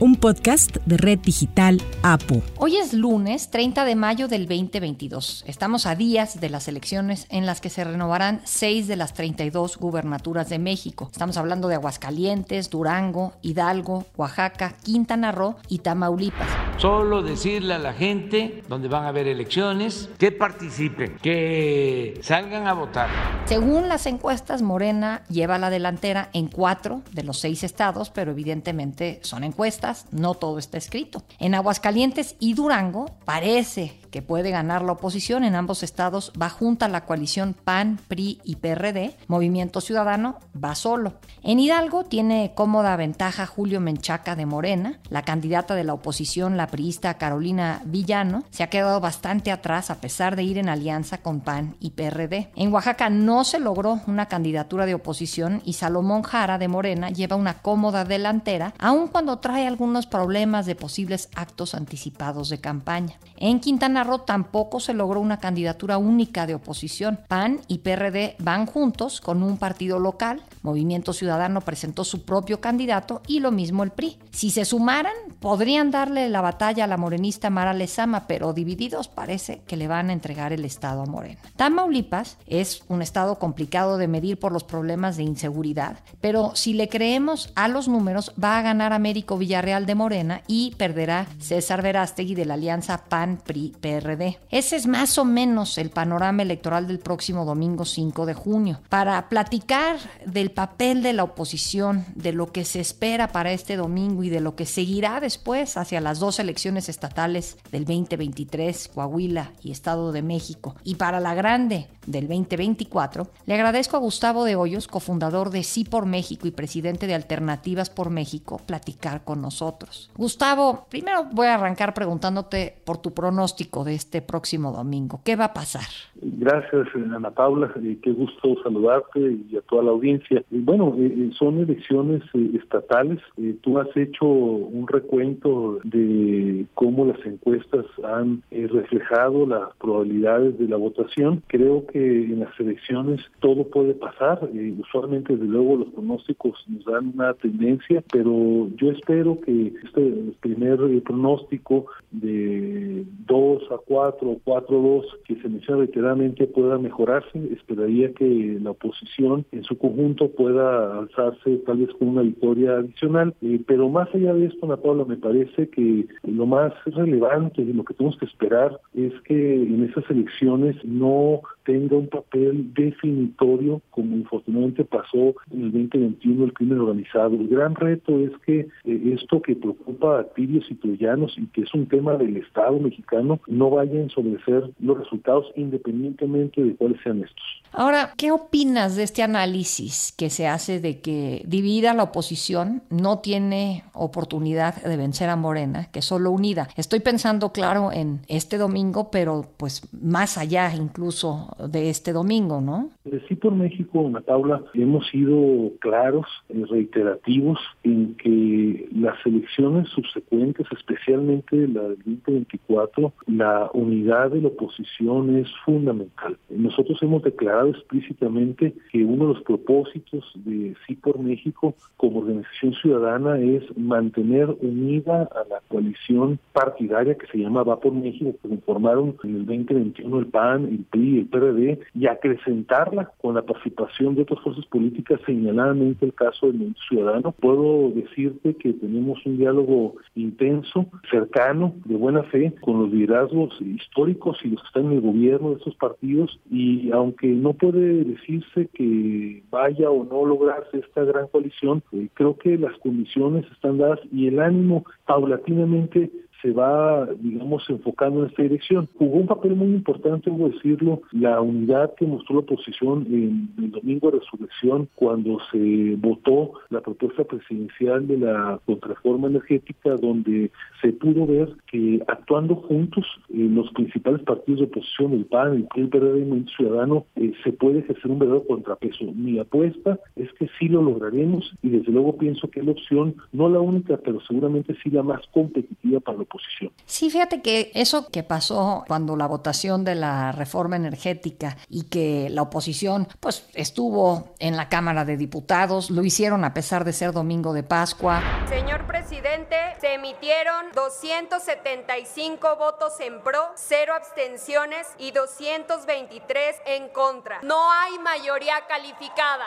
un podcast de Red Digital APO. Hoy es lunes 30 de mayo del 2022. Estamos a días de las elecciones en las que se renovarán seis de las 32 gubernaturas de México. Estamos hablando de Aguascalientes, Durango, Hidalgo, Oaxaca, Quintana Roo y Tamaulipas. Solo decirle a la gente donde van a haber elecciones que participen, que salgan a votar. Según las encuestas, Morena lleva la delantera en cuatro de los seis estados, pero evidentemente son encuestas no todo está escrito. En Aguascalientes y Durango parece que puede ganar la oposición. En ambos estados va junta la coalición PAN, PRI y PRD. Movimiento Ciudadano va solo. En Hidalgo tiene cómoda ventaja Julio Menchaca de Morena. La candidata de la oposición, la priista Carolina Villano, se ha quedado bastante atrás a pesar de ir en alianza con PAN y PRD. En Oaxaca no se logró una candidatura de oposición y Salomón Jara de Morena lleva una cómoda delantera, aun cuando trae algunos problemas de posibles actos anticipados de campaña. En Quintana tampoco se logró una candidatura única de oposición. PAN y PRD van juntos con un partido local. Movimiento Ciudadano presentó su propio candidato y lo mismo el PRI. Si se sumaran, podrían darle la batalla a la morenista Mara Lezama, pero divididos parece que le van a entregar el estado a Morena. Tamaulipas es un estado complicado de medir por los problemas de inseguridad, pero si le creemos a los números, va a ganar Américo Villarreal de Morena y perderá César Verástegui de la alianza PAN-PRI-PRD. Ese es más o menos el panorama electoral del próximo domingo 5 de junio. Para platicar del papel de la oposición, de lo que se espera para este domingo y de lo que seguirá después hacia las dos elecciones estatales del 2023, Coahuila y Estado de México, y para la grande del 2024, le agradezco a Gustavo de Hoyos, cofundador de Sí por México y presidente de Alternativas por México, platicar con nosotros. Gustavo, primero voy a arrancar preguntándote por tu pronóstico de este próximo domingo? ¿Qué va a pasar? Gracias, Ana Paula. Eh, qué gusto saludarte y a toda la audiencia. bueno, eh, eh, son elecciones estatales. tú has hecho un recuento de cómo las encuestas han reflejado las probabilidades de la votación. Creo que en las elecciones todo puede pasar. usualmente, desde luego, los pronósticos nos dan una tendencia, pero yo espero que este primer pronóstico de dos a 4 o 4-2 que se menciona reiteradamente pueda mejorarse. Esperaría que la oposición en su conjunto pueda alzarse tal vez con una victoria adicional. Eh, pero más allá de esto, Ana Paula, me parece que lo más relevante y lo que tenemos que esperar es que en esas elecciones no tenga un papel definitorio como infortunadamente pasó en el 2021 el crimen organizado. El gran reto es que eh, esto que preocupa a tibios y troyanos y que es un tema del Estado mexicano no vaya a ensombrecer los resultados independientemente de cuáles sean estos. Ahora, ¿qué opinas de este análisis que se hace de que divida la oposición no tiene oportunidad de vencer a Morena, que solo unida? Estoy pensando, claro, en este domingo, pero pues más allá incluso de este domingo, ¿no? Sí por México, Ana Paula, hemos sido claros reiterativos en que las elecciones subsecuentes, especialmente la del 2024, la unidad de la oposición es fundamental. Nosotros hemos declarado explícitamente que uno de los propósitos de Sí por México como organización ciudadana es mantener unida a la coalición partidaria que se llama Va por México, que formaron en el 2021 el PAN, el PRI, el PRD, y acrecentarla con la participación de otras fuerzas políticas, señaladamente el caso del Ciudadano. Puedo decirte que tenemos un diálogo intenso, cercano, de buena fe, con los liderazgos históricos y los que están en el gobierno de estos partidos y aunque no puede decirse que vaya o no lograrse esta gran coalición, eh, creo que las condiciones están dadas y el ánimo paulatinamente se va, digamos, enfocando en esta dirección. Jugó un papel muy importante, debo decirlo, la unidad que mostró la oposición en el domingo de resurrección cuando se votó la propuesta presidencial de la contrarreforma energética, donde se pudo ver que actuando juntos en los principales partidos de oposición, el PAN, el PRI, el PRD el Ciudadano, eh, se puede ejercer un verdadero contrapeso. Mi apuesta es que sí lo lograremos y desde luego pienso que es la opción, no la única, pero seguramente sí la más competitiva para la oposición. Sí, fíjate que eso que pasó cuando la votación de la reforma energética y que la oposición pues estuvo en la Cámara de Diputados, lo hicieron a pesar de ser domingo de Pascua. Señor presidente, se emitieron 275 votos en pro, cero abstenciones y 223 en contra. No hay mayoría calificada.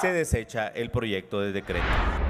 Se desecha el proyecto de decreto.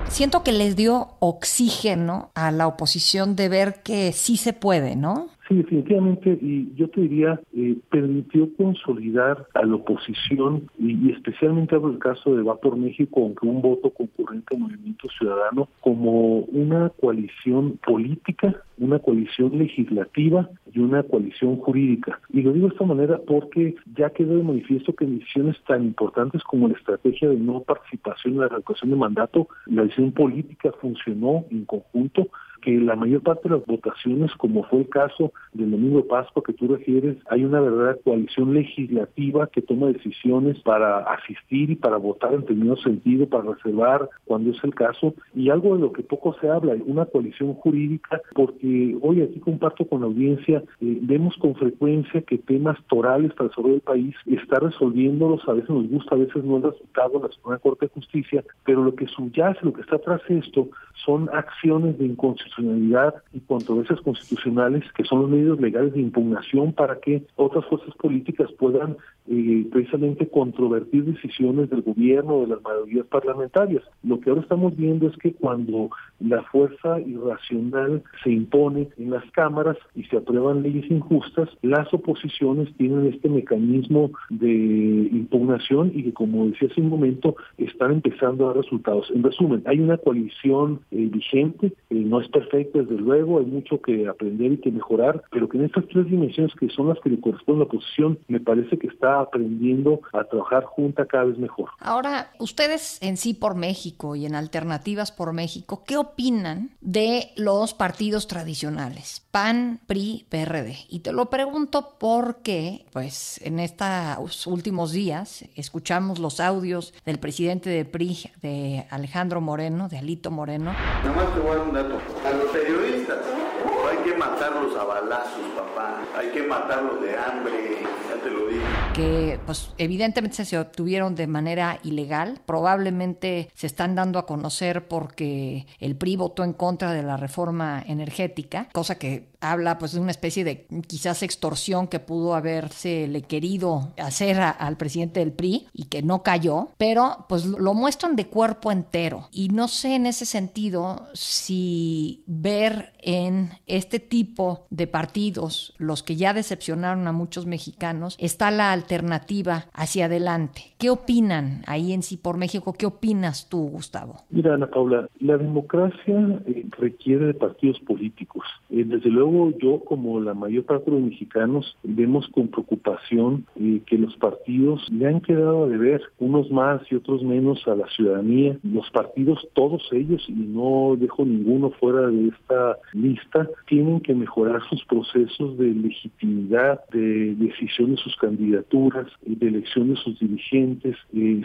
Siento que les dio oxígeno a la oposición de ver que sí se puede, ¿no? Sí, definitivamente, y yo te diría, eh, permitió consolidar a la oposición, y, especialmente hablo del caso de Va por México, aunque un voto concurrente al Movimiento Ciudadano, como una coalición política, una coalición legislativa y una coalición jurídica. Y lo digo de esta manera porque ya quedó de manifiesto que decisiones tan importantes como la estrategia de no participación en la revocación de mandato, la decisión política funcionó en conjunto, que la mayor parte de las votaciones, como fue el caso del domingo Pascua que tú refieres, hay una verdadera coalición legislativa que toma decisiones para asistir y para votar en determinado sentido, para reservar cuando es el caso, y algo de lo que poco se habla, una coalición jurídica, porque hoy aquí comparto con la audiencia, eh, vemos con frecuencia que temas torales para el desarrollo del país está resolviéndolos, a veces nos gusta, a veces no el resultado de la Suprema Corte de Justicia, pero lo que subyace, lo que está tras esto, son acciones de inconstitucionalidad y controversias constitucionales que son los medios legales de impugnación para que otras fuerzas políticas puedan eh, precisamente controvertir decisiones del gobierno de las mayorías parlamentarias. Lo que ahora estamos viendo es que cuando la fuerza irracional se impone en las cámaras y se aprueban leyes injustas, las oposiciones tienen este mecanismo de impugnación y que, como decía hace un momento, están empezando a dar resultados. En resumen, hay una coalición eh, vigente, eh, no es perfecta desde luego, hay mucho que aprender y que mejorar, pero que en estas tres dimensiones que son las que le corresponden a la oposición, me parece que está aprendiendo a trabajar junta cada vez mejor. Ahora, ustedes en sí por México y en Alternativas por México, ¿qué opinan de los partidos tradicionales? PAN, PRI, PRD. Y te lo pregunto porque, pues, en estos últimos días escuchamos los audios del presidente de PRI, de Alejandro Moreno, de Alito Moreno. Nomás te voy a dar un dato. A los periodistas hay que matarlos a balazos, papá. Hay que matarlos de hambre, ya te lo digo. Que, pues, evidentemente se obtuvieron de manera ilegal. Probablemente se están dando a conocer porque el PRI votó en contra de la reforma energética, cosa que habla pues de una especie de quizás extorsión que pudo haberse le querido hacer al presidente del PRI y que no cayó, pero pues lo muestran de cuerpo entero y no sé en ese sentido si ver en este tipo de partidos, los que ya decepcionaron a muchos mexicanos, está la alternativa hacia adelante. ¿Qué opinan ahí en sí por México? ¿Qué opinas tú, Gustavo? Mira, Ana Paula, la democracia eh, requiere de partidos políticos. Eh, desde luego yo, como la mayor parte de los mexicanos, vemos con preocupación eh, que los partidos le han quedado a deber, unos más y otros menos a la ciudadanía. Los partidos, todos ellos, y no dejo ninguno fuera de esta lista, tienen que mejorar sus procesos de legitimidad, de decisión de sus candidaturas, de elección de sus dirigentes,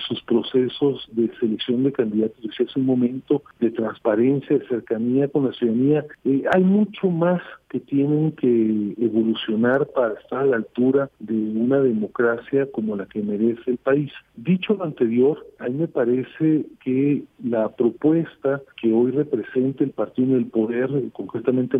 sus procesos de selección de candidatos, decía hace un momento, de transparencia, de cercanía con la ciudadanía. Eh, hay mucho más que tienen que evolucionar para estar a la altura de una democracia como la que merece el país. Dicho lo anterior, a mí me parece que la propuesta que hoy representa el partido en el poder, concretamente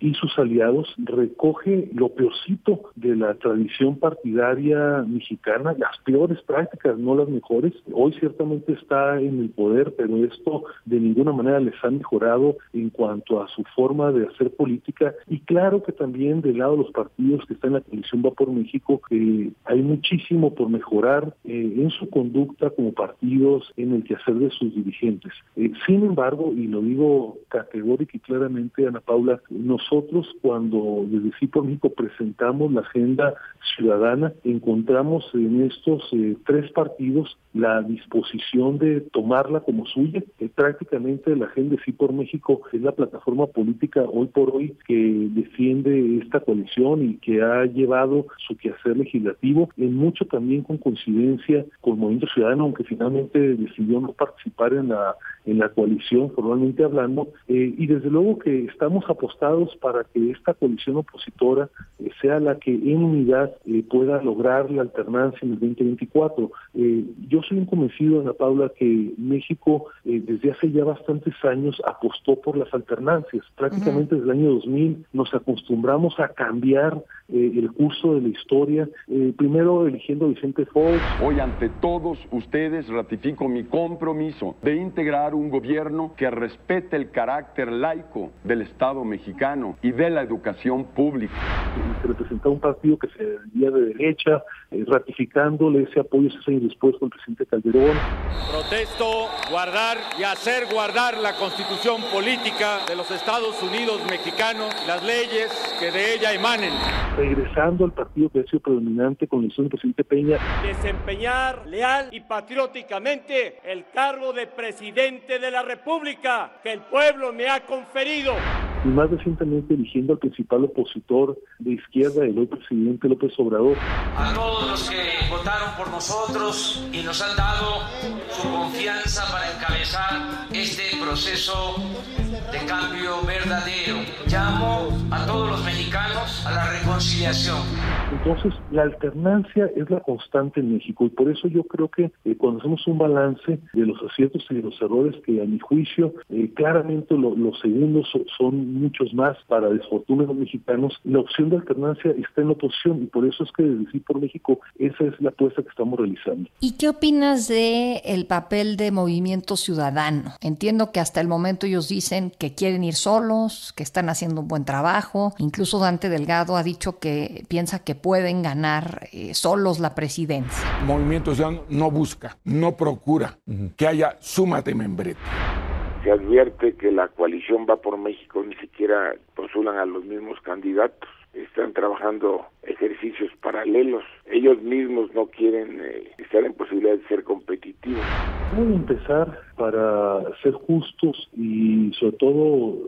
Y sus aliados, recoge lo peorcito de la tradición partidaria mexicana, las peores prácticas, no las mejores. Hoy ciertamente está en el poder, pero esto de ninguna manera les ha mejorado en cuanto a su forma de hacer política. Y claro que también del lado de los partidos que están en la coalición Va por México, eh, hay muchísimo por mejorar eh, en su conducta como partidos, en el quehacer de sus dirigentes. Eh, sin embargo, y lo digo categórica y claramente, Ana Paula, nosotros cuando desde por México presentamos la agenda ciudadana, encontramos en estos tres partidos la disposición de tomarla como suya. prácticamente la agenda Sí por México es la plataforma política hoy por hoy que defiende esta coalición y que ha llevado su quehacer legislativo, en mucho también con coincidencia con Movimiento Ciudadano, aunque finalmente decidió no participar en la en la coalición, formalmente hablando, eh, y desde luego que estamos apostados para que esta coalición opositora eh, sea la que en unidad eh, pueda lograr la alternancia en el 2024. yo soy un convencido, Ana Paula, que México desde hace ya bastantes años apostó por las alternancias. Prácticamente desde el año 2000 nos acostumbramos a cambiar el curso de la historia, primero eligiendo a Vicente Fox. Hoy ante todos ustedes ratifico mi compromiso de integrar un gobierno que respete el carácter laico del Estado mexicano y de la educación pública. Se representaba un partido que se veía de derecha, eh, ratificándole ese apoyo ese años después con el presidente Calderón. Protesto guardar y hacer guardar la constitución política de los Estados Unidos mexicanos, las leyes que de ella emanen. Regresando al partido que ha sido predominante con el presidente Peña. Desempeñar leal y patrióticamente el cargo de presidente de la República que el pueblo me ha conferido. Y más recientemente eligiendo al principal opositor de izquierda, el hoy presidente López Obrador. A todos los que votaron por nosotros y nos han dado su confianza para encabezar este proceso de cambio verdadero. Llamo a todos los mexicanos a la reconciliación. Entonces, la alternancia es la constante en México y por eso yo creo que eh, cuando hacemos un balance de los aciertos y de los errores, que a mi juicio eh, claramente los segundos son, muchos más para desfortuna de los mexicanos, la opción de alternancia está en la oposición y por eso es que desde Sí por México esa es la apuesta que estamos realizando. ¿Y qué opinas de el papel de Movimiento Ciudadano? Entiendo que hasta el momento ellos dicen que quieren ir solos, que están haciendo un buen trabajo. Incluso Dante Delgado ha dicho que piensa que pueden ganar eh, solos la presidencia. Movimiento Ciudadano no busca, no procura que haya suma de membrete. Se advierte que la coalición va por México, ni siquiera postulan a los mismos candidatos están trabajando ejercicios paralelos. Ellos mismos no quieren eh, estar en posibilidad de ser competitivos. ¿Cómo empezar para ser justos y sobre todo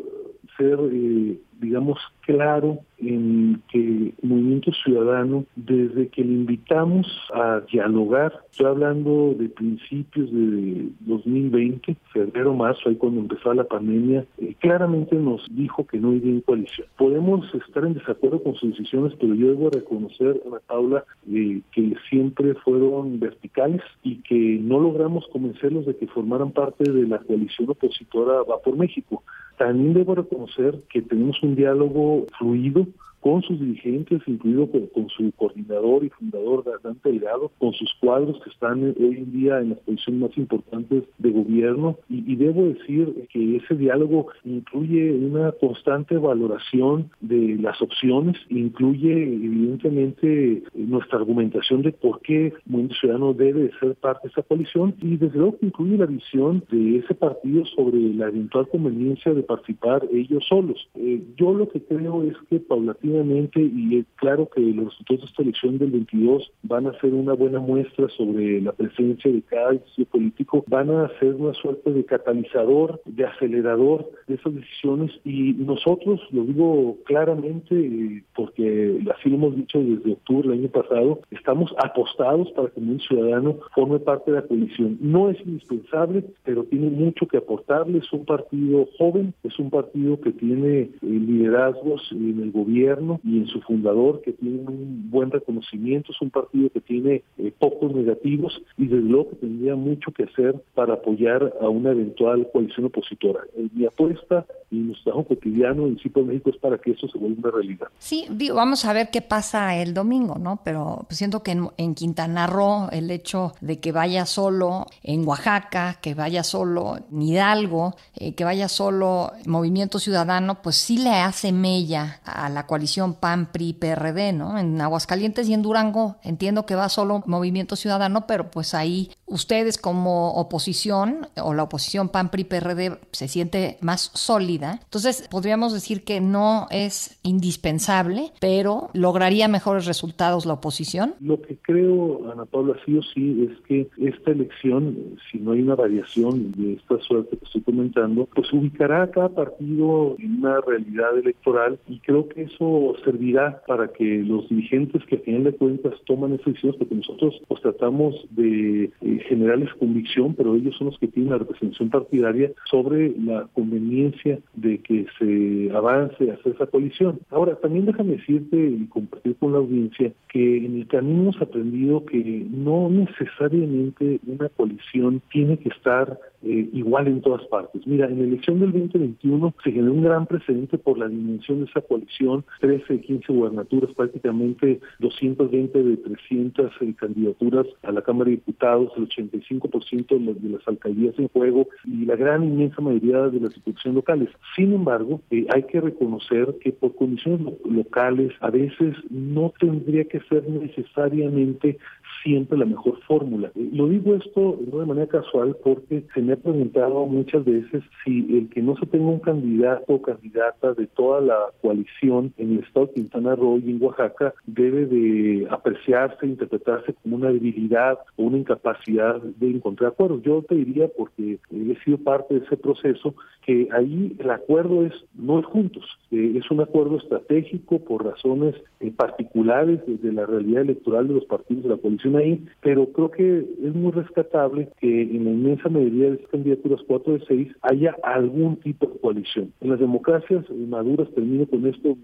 ser, eh, digamos, claro en que Movimiento Ciudadano, desde que le invitamos a dialogar, estoy hablando de principios de 2020, febrero, marzo, ahí cuando empezó la pandemia, eh, claramente nos dijo que no iría en coalición. Podemos estar en desacuerdo con sus decisiones, pero yo debo reconocer, Ana Paula, eh, que siempre fueron verticales y que no logramos convencerlos de que formaran parte de la coalición opositora Va por México. También debo reconocer que tenemos un diálogo fluido con sus dirigentes, incluido con, su coordinador y fundador Dante Delgado, con sus cuadros que están hoy en día en las posiciones más importantes de gobierno. Y, debo decir que ese diálogo incluye una constante valoración de las opciones, incluye evidentemente nuestra argumentación de por qué Movimiento Ciudadano debe ser parte de esa coalición y desde luego que incluye la visión de ese partido sobre la eventual conveniencia de participar ellos solos. Eh, yo lo que creo es que paulatinamente y es claro que los resultados de esta elección del 22 van a ser una buena muestra sobre la presencia de cada instituto político, van a ser una suerte de catalizador, de acelerador de esas decisiones. Y nosotros, lo digo claramente porque así lo hemos dicho desde octubre del año pasado, estamos apostados para que un ciudadano forme parte de la coalición. No es indispensable, pero tiene mucho que aportarle, es un partido joven, es un partido que tiene eh, liderazgos en el gobierno, y en su fundador, que tiene un buen reconocimiento, es un partido que tiene eh, pocos negativos y desde luego que tendría mucho que hacer para apoyar a una eventual coalición opositora. Eh, mi apuesta y nuestro trabajo cotidiano en CIPO México es para que eso se vuelva una realidad. Sí, digo, vamos a ver qué pasa el domingo, ¿no? Pero siento que en, Quintana Roo el hecho de que vaya solo, en Oaxaca, que vaya solo, en Hidalgo, eh, que vaya solo Movimiento Ciudadano, pues sí le hace mella a la coalición PAN-PRI-PRD, ¿no? En Aguascalientes y en Durango entiendo que va solo Movimiento Ciudadano, pero pues ahí ustedes como oposición o la oposición PAN-PRI-PRD se siente más sólida. Entonces podríamos decir que no es indispensable, pero lograría mejores resultados la oposición. Lo que creo, Ana Paula, sí o sí, es que esta elección, si no hay una variación de esta suerte que estoy comentando, pues ubicará a cada partido en una realidad electoral y creo que eso servirá para que los dirigentes que a final de cuentas toman esas decisiones, porque nosotros pues tratamos de eh, generarles convicción, pero ellos son los que tienen la representación partidaria sobre la conveniencia de que se avance hacia esa coalición. Ahora, también déjame decirte y compartir con la audiencia que en el camino hemos aprendido que no necesariamente una coalición tiene que estar eh, igual en todas partes. Mira, en la elección del 2021 se generó un gran precedente por la dimensión de esa coalición, 13, 15 gubernaturas, prácticamente 220 de 300 eh, candidaturas a la Cámara de Diputados, el 85% de las alcaldías en juego y la gran inmensa mayoría de las instituciones locales. Sin embargo, eh, hay que reconocer que por condiciones locales a veces no tendría que ser necesariamente siempre la mejor fórmula. Lo digo esto no de manera casual porque se me ha preguntado muchas veces si el que no se tenga un candidato o candidata de toda la coalición en el estado de Quintana Roo y en Oaxaca debe de apreciarse, interpretarse como una debilidad o una incapacidad de encontrar acuerdos. Yo te diría, porque he sido parte de ese proceso, que ahí el acuerdo es no es juntos, eh, es un acuerdo estratégico por razones eh, particulares de la realidad electoral de los partidos de la coalición ahí, pero creo que es muy rescatable que en la inmensa mayoría de estas candidaturas, 4 de 6, haya algún tipo de coalición. En las democracias maduras, termino con esto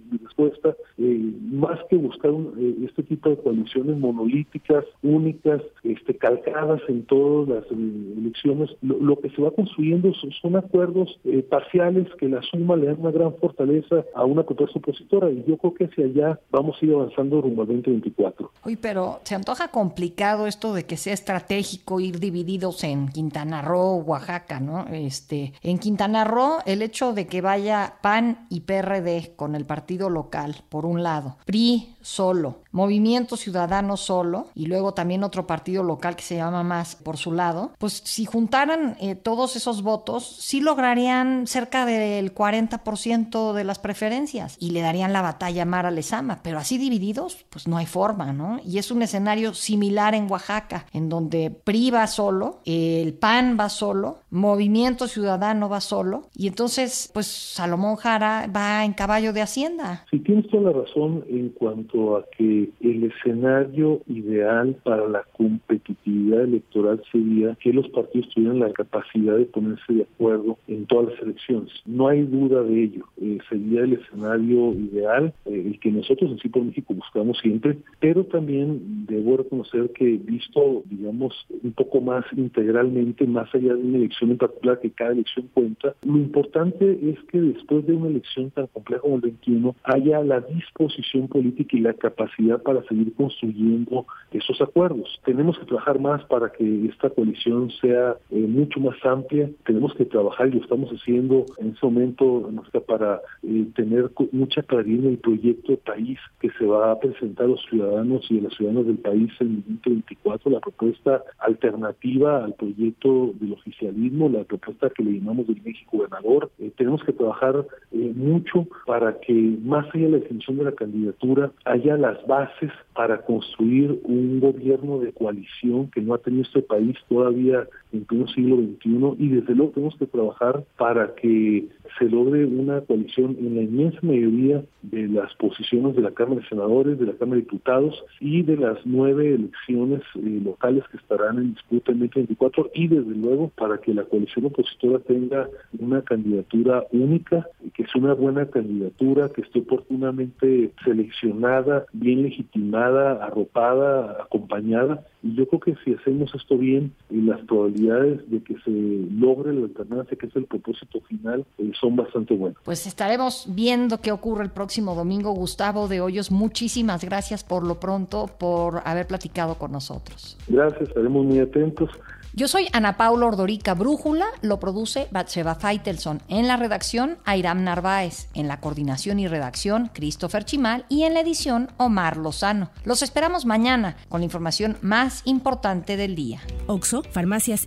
eh, más que buscar eh, este tipo de coaliciones monolíticas, únicas, este, calcadas en todas las eh, elecciones, lo, que se va construyendo son, acuerdos parciales que la suma le dan una gran fortaleza a una propuesta opositora y yo creo que hacia allá vamos a ir avanzando rumbo al 2024. Uy, pero se antoja complicado esto de que sea estratégico ir divididos en Quintana Roo, Oaxaca, ¿no? Este, en Quintana Roo, el hecho de que vaya PAN y PRD con el partido local, por un lado, solo, Movimiento Ciudadano solo, y luego también otro partido local que se llama más por su lado, pues si juntaran eh, todos esos votos, sí lograrían cerca del 40% de las preferencias y le darían la batalla a Mara Lezama, pero así divididos, pues no hay forma, ¿no? Y es un escenario similar en Oaxaca, en donde PRI va solo, el PAN va solo, Movimiento Ciudadano va solo, y entonces, pues Salomón Jara va en caballo de Hacienda. Sí, tienes toda la razón en cuanto a que el escenario ideal para la competitividad electoral sería que los partidos tuvieran la capacidad de ponerse de acuerdo en todas las elecciones. No hay duda de ello. Eh, sería el escenario ideal, eh, el que nosotros en Cipo México buscamos siempre, pero también debo reconocer que visto, digamos, un poco más integralmente, más allá de una elección en particular, que cada elección cuenta, lo importante es que después de una elección tan compleja como el 21, haya la disposición política la capacidad para seguir construyendo esos acuerdos. Tenemos que trabajar más para que esta coalición sea eh, mucho más amplia, tenemos que trabajar y lo estamos haciendo en ese momento para eh, tener mucha claridad en el proyecto de país que se va a presentar a los ciudadanos y a las ciudadanas del país en 2024, la propuesta alternativa al proyecto del oficialismo, la propuesta que le llamamos del México gobernador. Eh, tenemos que trabajar mucho para que más allá de la definición de la candidatura haya las bases para construir un gobierno de coalición que no ha tenido este país todavía en siglo XXI y desde luego tenemos que trabajar para que se logre una coalición en la inmensa mayoría de las posiciones de la Cámara de Senadores, de la Cámara de Diputados y de las nueve elecciones eh, locales que estarán en disputa en 2024 y desde luego para que la coalición opositora tenga una candidatura única, que es una buena candidatura, que esté oportunamente seleccionada, bien legitimada, arropada, acompañada. Y yo creo que si hacemos esto bien, y las probabilidades de que se logre la alternancia, que es el propósito final, eh, son bastante buenas. Pues estaremos viendo qué ocurre el próximo domingo. Gustavo de Hoyos, muchísimas gracias por lo pronto, por haber platicado con nosotros. Gracias, estaremos muy atentos. Yo soy Ana Paula Ordorica Brújula, lo produce Batseba Feitelson. En la redacción, Airam Narváez. En la coordinación y redacción, Christopher Chimal. Y en la edición, Omar Lozano. Los esperamos mañana con la información más importante del día. Oxo, Farmacias